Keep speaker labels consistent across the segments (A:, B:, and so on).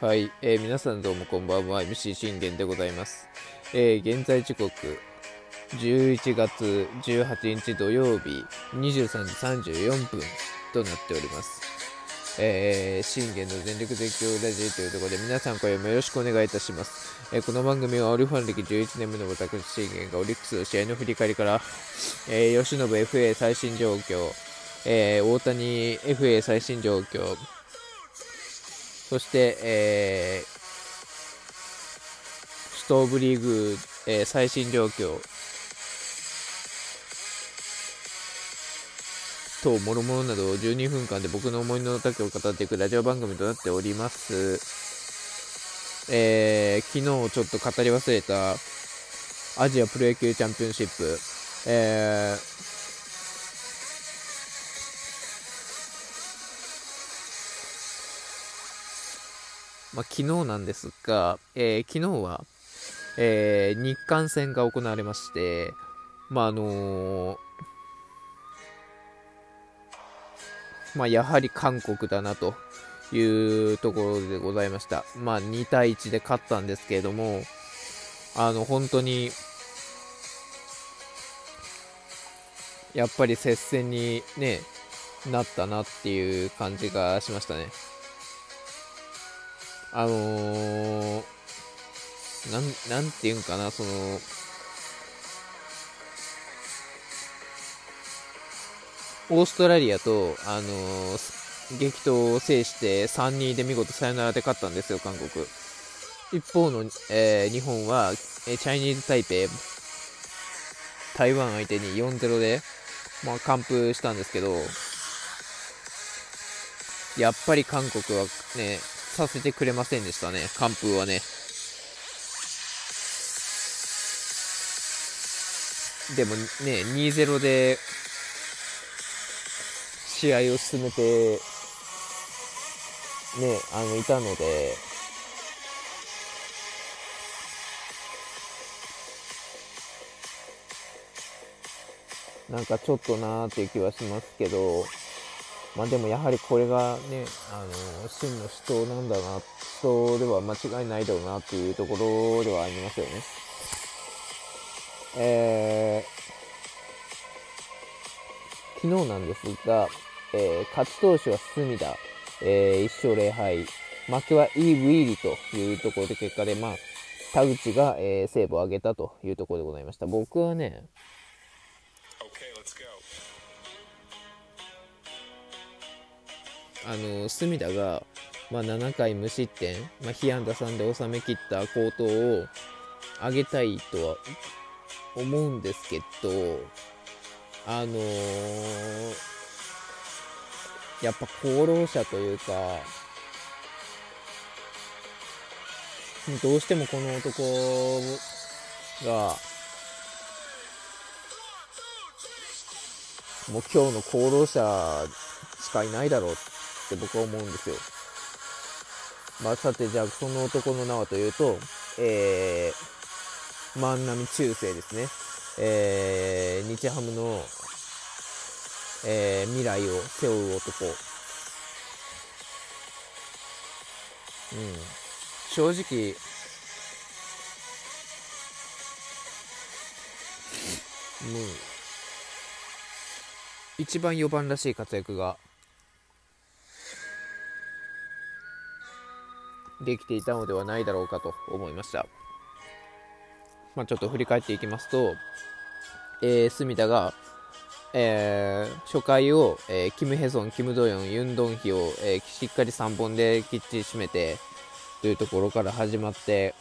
A: はい、えー、皆さんどうもこんばんは。MC 信玄でございます、えー、現在時刻11月18日土曜日23時34分となっております。えー、信玄の全力絶叫ラジオというところで皆さん今夜もよろしくお願いいたします。えー、この番組はオリファン歴11年目の私信玄がオリックスの試合の振り返りから、えー、吉信 FA 最新状況、えー、大谷 FA 最新状況、そして、えー、ストーブリーグ、えー、最新状況等もろもろなど12分間で僕の思いの丈を語っていくラジオ番組となっております。えー、昨日ちょっと語り忘れたアジアプロ野球チャンピオンシップ、えーまあ、昨日なんですが、えー、昨日は、えー、日韓戦が行われまして、まあ、あのー、まあ、やはり韓国だなというところでございました。まあ、2対1で勝ったんですけれども、あの、本当に、やっぱり接戦にね、なったなっていう感じがしましたね。あのー、なん、なんていうんかな、その、オーストラリアと、あのー、激闘を制して3-2で見事サヨナラで勝ったんですよ、韓国。一方の、えー、日本は、えチャイニーズ・タイペイ、台湾相手に4-0で、まあ、完封したんですけど、やっぱり韓国はね、させてくれませんでしたね、完封はね。でもね、2-0で試合を進めて、ね、あの、いたので、なんかちょっとなーっていう気はしますけど、まあでもやはりこれがね、あの、真の人なんだな、人では間違いないだろうなっていうところではありますよね。えー、昨日なんですが、えー、勝ち投手は隅田、えー、1勝0敗、負けはイーブ・イーリというところで結果で、まあ、田口が、えー、セーブを上げたというところでございました。僕はね、あの隅田が、まあ、7回無失点、まあ、被安打3で収めきった好投を上げたいとは思うんですけど、あのー、やっぱ功労者というか、どうしてもこの男が、もう今日の功労者しかいないだろうっって僕は思うんですよ。まあ、さて、じゃあ、その男の名はというと、えー、万波中世ですね。えー、日ハムの、えー、未来を背負う男。うん。正直、もう、一番4番らしい活躍ができていたのではないだろうかと思いました。まあ、ちょっと振り返っていきますと、えー、隅田が、えー、初回を、えー、キム・ヘソン、キム・ドヨン、ユン・ドンヒを、え、しっかり3本できっちり締めてというところから始まって、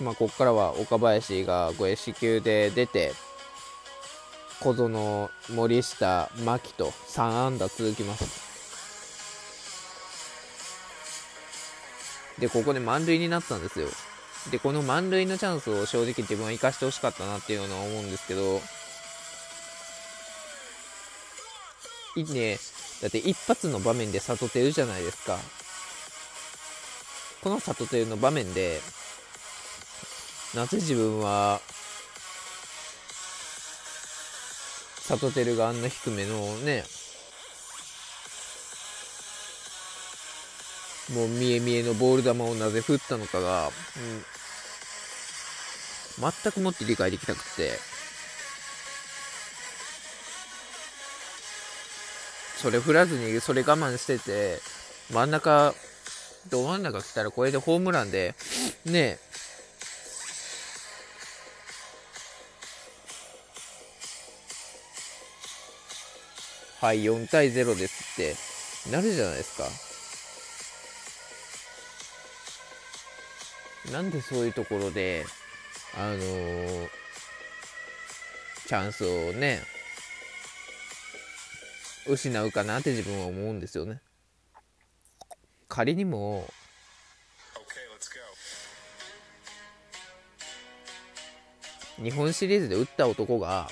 A: まあ、ここからは岡林が5 S 級で出て、小園、森下、牧と3安打続きます。で、ここで満塁になったんですよ。で、この満塁のチャンスを正直自分は生かしてほしかったなっていうのは思うんですけど、いいね、だって一発の場面で里てるじゃないですか。この里てるの場面で、なぜ自分は、里てるがあんな低めのね、もう見え見えのボール球をなぜ振ったのかが、うん、全くもって理解できなくて、それ振らずにそれ我慢してて、真ん中、ど真ん中来たらこれでホームランで、ねえ。はい、4対0ですってなるじゃないですか。なんでそういうところで、あのー、チャンスをね、失うかなって自分は思うんですよね。仮にも、日本シリーズで打った男が、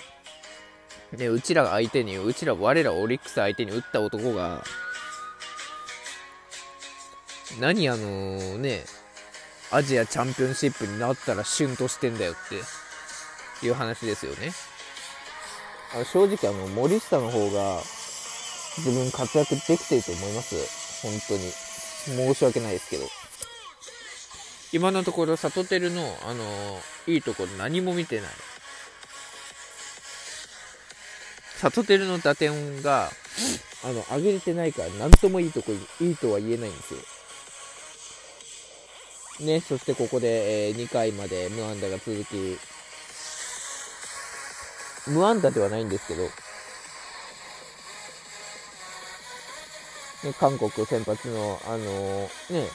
A: ね、うちら相手に、うちら、我らオリックス相手に打った男が、何あのね、アジアチャンピオンシップになったらシュンとしてんだよっていう話ですよね。あ正直あの、森下の方が自分活躍できてると思います。本当に。申し訳ないですけど。今のところ、サトテルの、あのいいところ何も見てない。サトテルの打点が、あの、上げれてないから、なんともいいとこ、いいとは言えないんですよ。ね、そしてここで、えー、2回まで無安打が続き、無安打ではないんですけど、ね、韓国先発の、あのー、ね、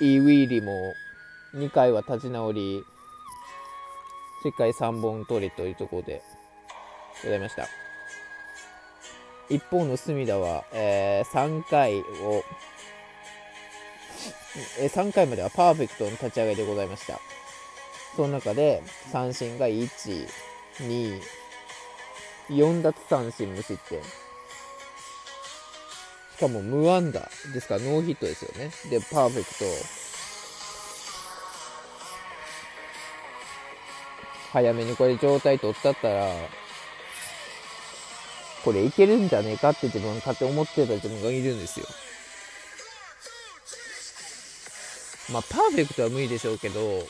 A: イーウィーリも2回は立ち直り、しっかり3本取りというところでございました。一方の隅田は、えー、3回を、えー、3回まではパーフェクトの立ち上がりでございました。その中で三振が1、2、4奪三振無失点。しかも無安打ですからノーヒットですよね。で、パーフェクト。早めにこれ状態取ったったら、これいけるんじゃねえかって自分勝手に思ってた自分がいるんですよ。まあ、パーフェクトは無理でしょうけど、こ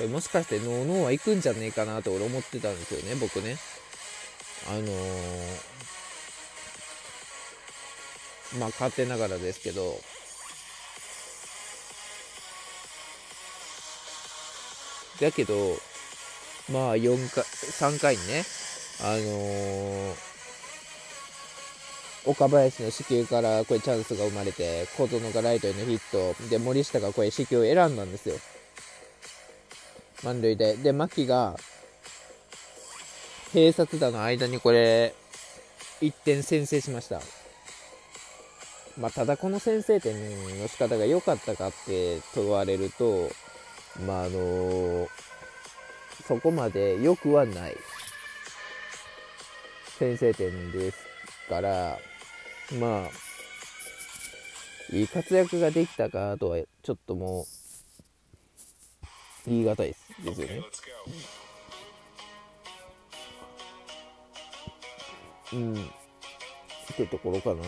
A: れもしかしてノーノーは行くんじゃねえかなと俺思ってたんですよね、僕ね。あのー、まあ、勝手ながらですけど、だけど、まあ、4回、3回にね、あのー、岡林の死球からこれチャンスが生まれて、小園がライトへのヒット、で、森下がこれ死球を選んだんですよ。満塁で。で、牧が、併殺打の間にこれ、1点先制しました。まあ、ただこの先制点の仕方が良かったかって問われると、まあ、あのー、そこまで良くはない。先制点ですから、まあ、いい活躍ができたかとは、ちょっともう、言い難いですですよね。うん。ってところかな。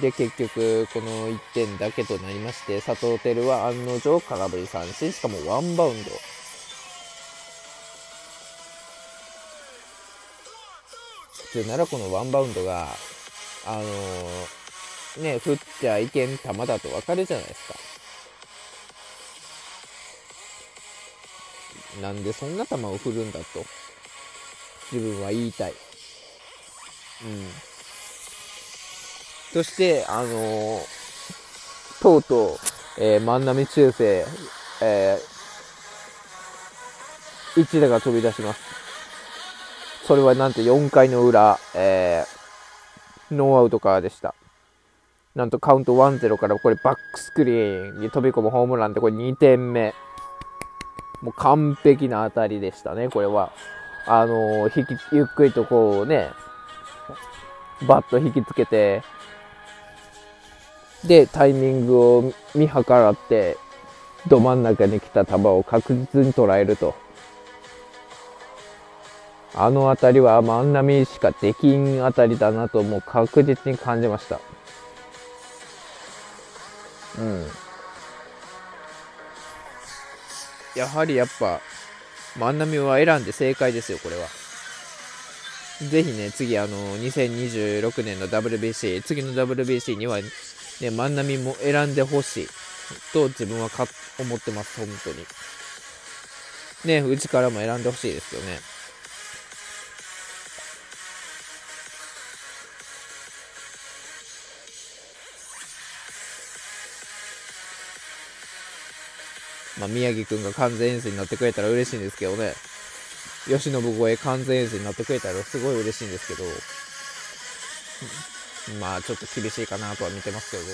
A: で、結局、この1点だけとなりまして、佐藤輝は案の定空振り三振、しかもワンバウンド。普通ならこのワンバウンドが、あのー、ね、振っちゃいけん球だとわかるじゃないですか。なんでそんな球を振るんだと、自分は言いたい。うん。そして、あのー、とうとう、えー、万波中世、えー、一打が飛び出します。それはなんと4回の裏、えー、ノーアウトからでした。なんとカウント1-0からこれバックスクリーンに飛び込むホームランでこれ2点目。もう完璧な当たりでしたね、これは。あのー、引き、ゆっくりとこうね、バット引きつけて、で、タイミングを見計らって、ど真ん中に来た球を確実に捉えると。あの辺りは万波しかできん辺りだなともう確実に感じました。うん。やはりやっぱ万波は選んで正解ですよ、これは。ぜひね、次、あの、2026年の WBC、次の WBC には、ね、万波も選んでほしいと自分はか思ってます、本当に。ね、うちからも選んでほしいですよね。まあ、宮城くんが完全遠征になってくれたら嬉しいんですけどね。吉信超え完全遠征になってくれたらすごい嬉しいんですけど、まあちょっと厳しいかなとは見てますけどね。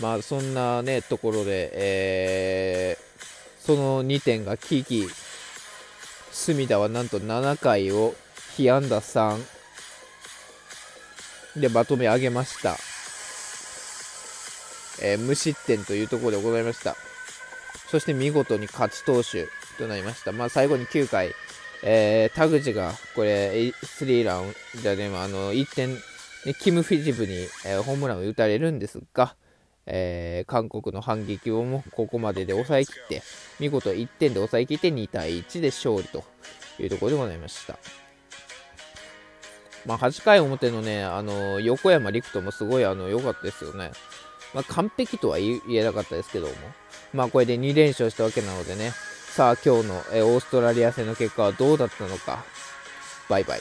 A: まあそんなね、ところで、えー、その2点がキーキー。隅田はなんと7回を被安打3でまとめ上げました。えー、無失点というところでございました。そして見事に勝ち投手となりました。まあ、最後に9回、えー、田口がこれ、スリーランじゃね、あの1点、ね、キム・フィジブに、えー、ホームランを打たれるんですが、えー、韓国の反撃をもここまでで抑えきって、見事1点で抑えきって2対1で勝利というところでございました。まあ、8回表のね、あの横山陸斗もすごいあの良かったですよね。まあ、完璧とは言えなかったですけども、まあ、これで2連勝したわけなのでね、さあ今日の、えオーストラリア戦の結果はどうだったのか、バイバイ。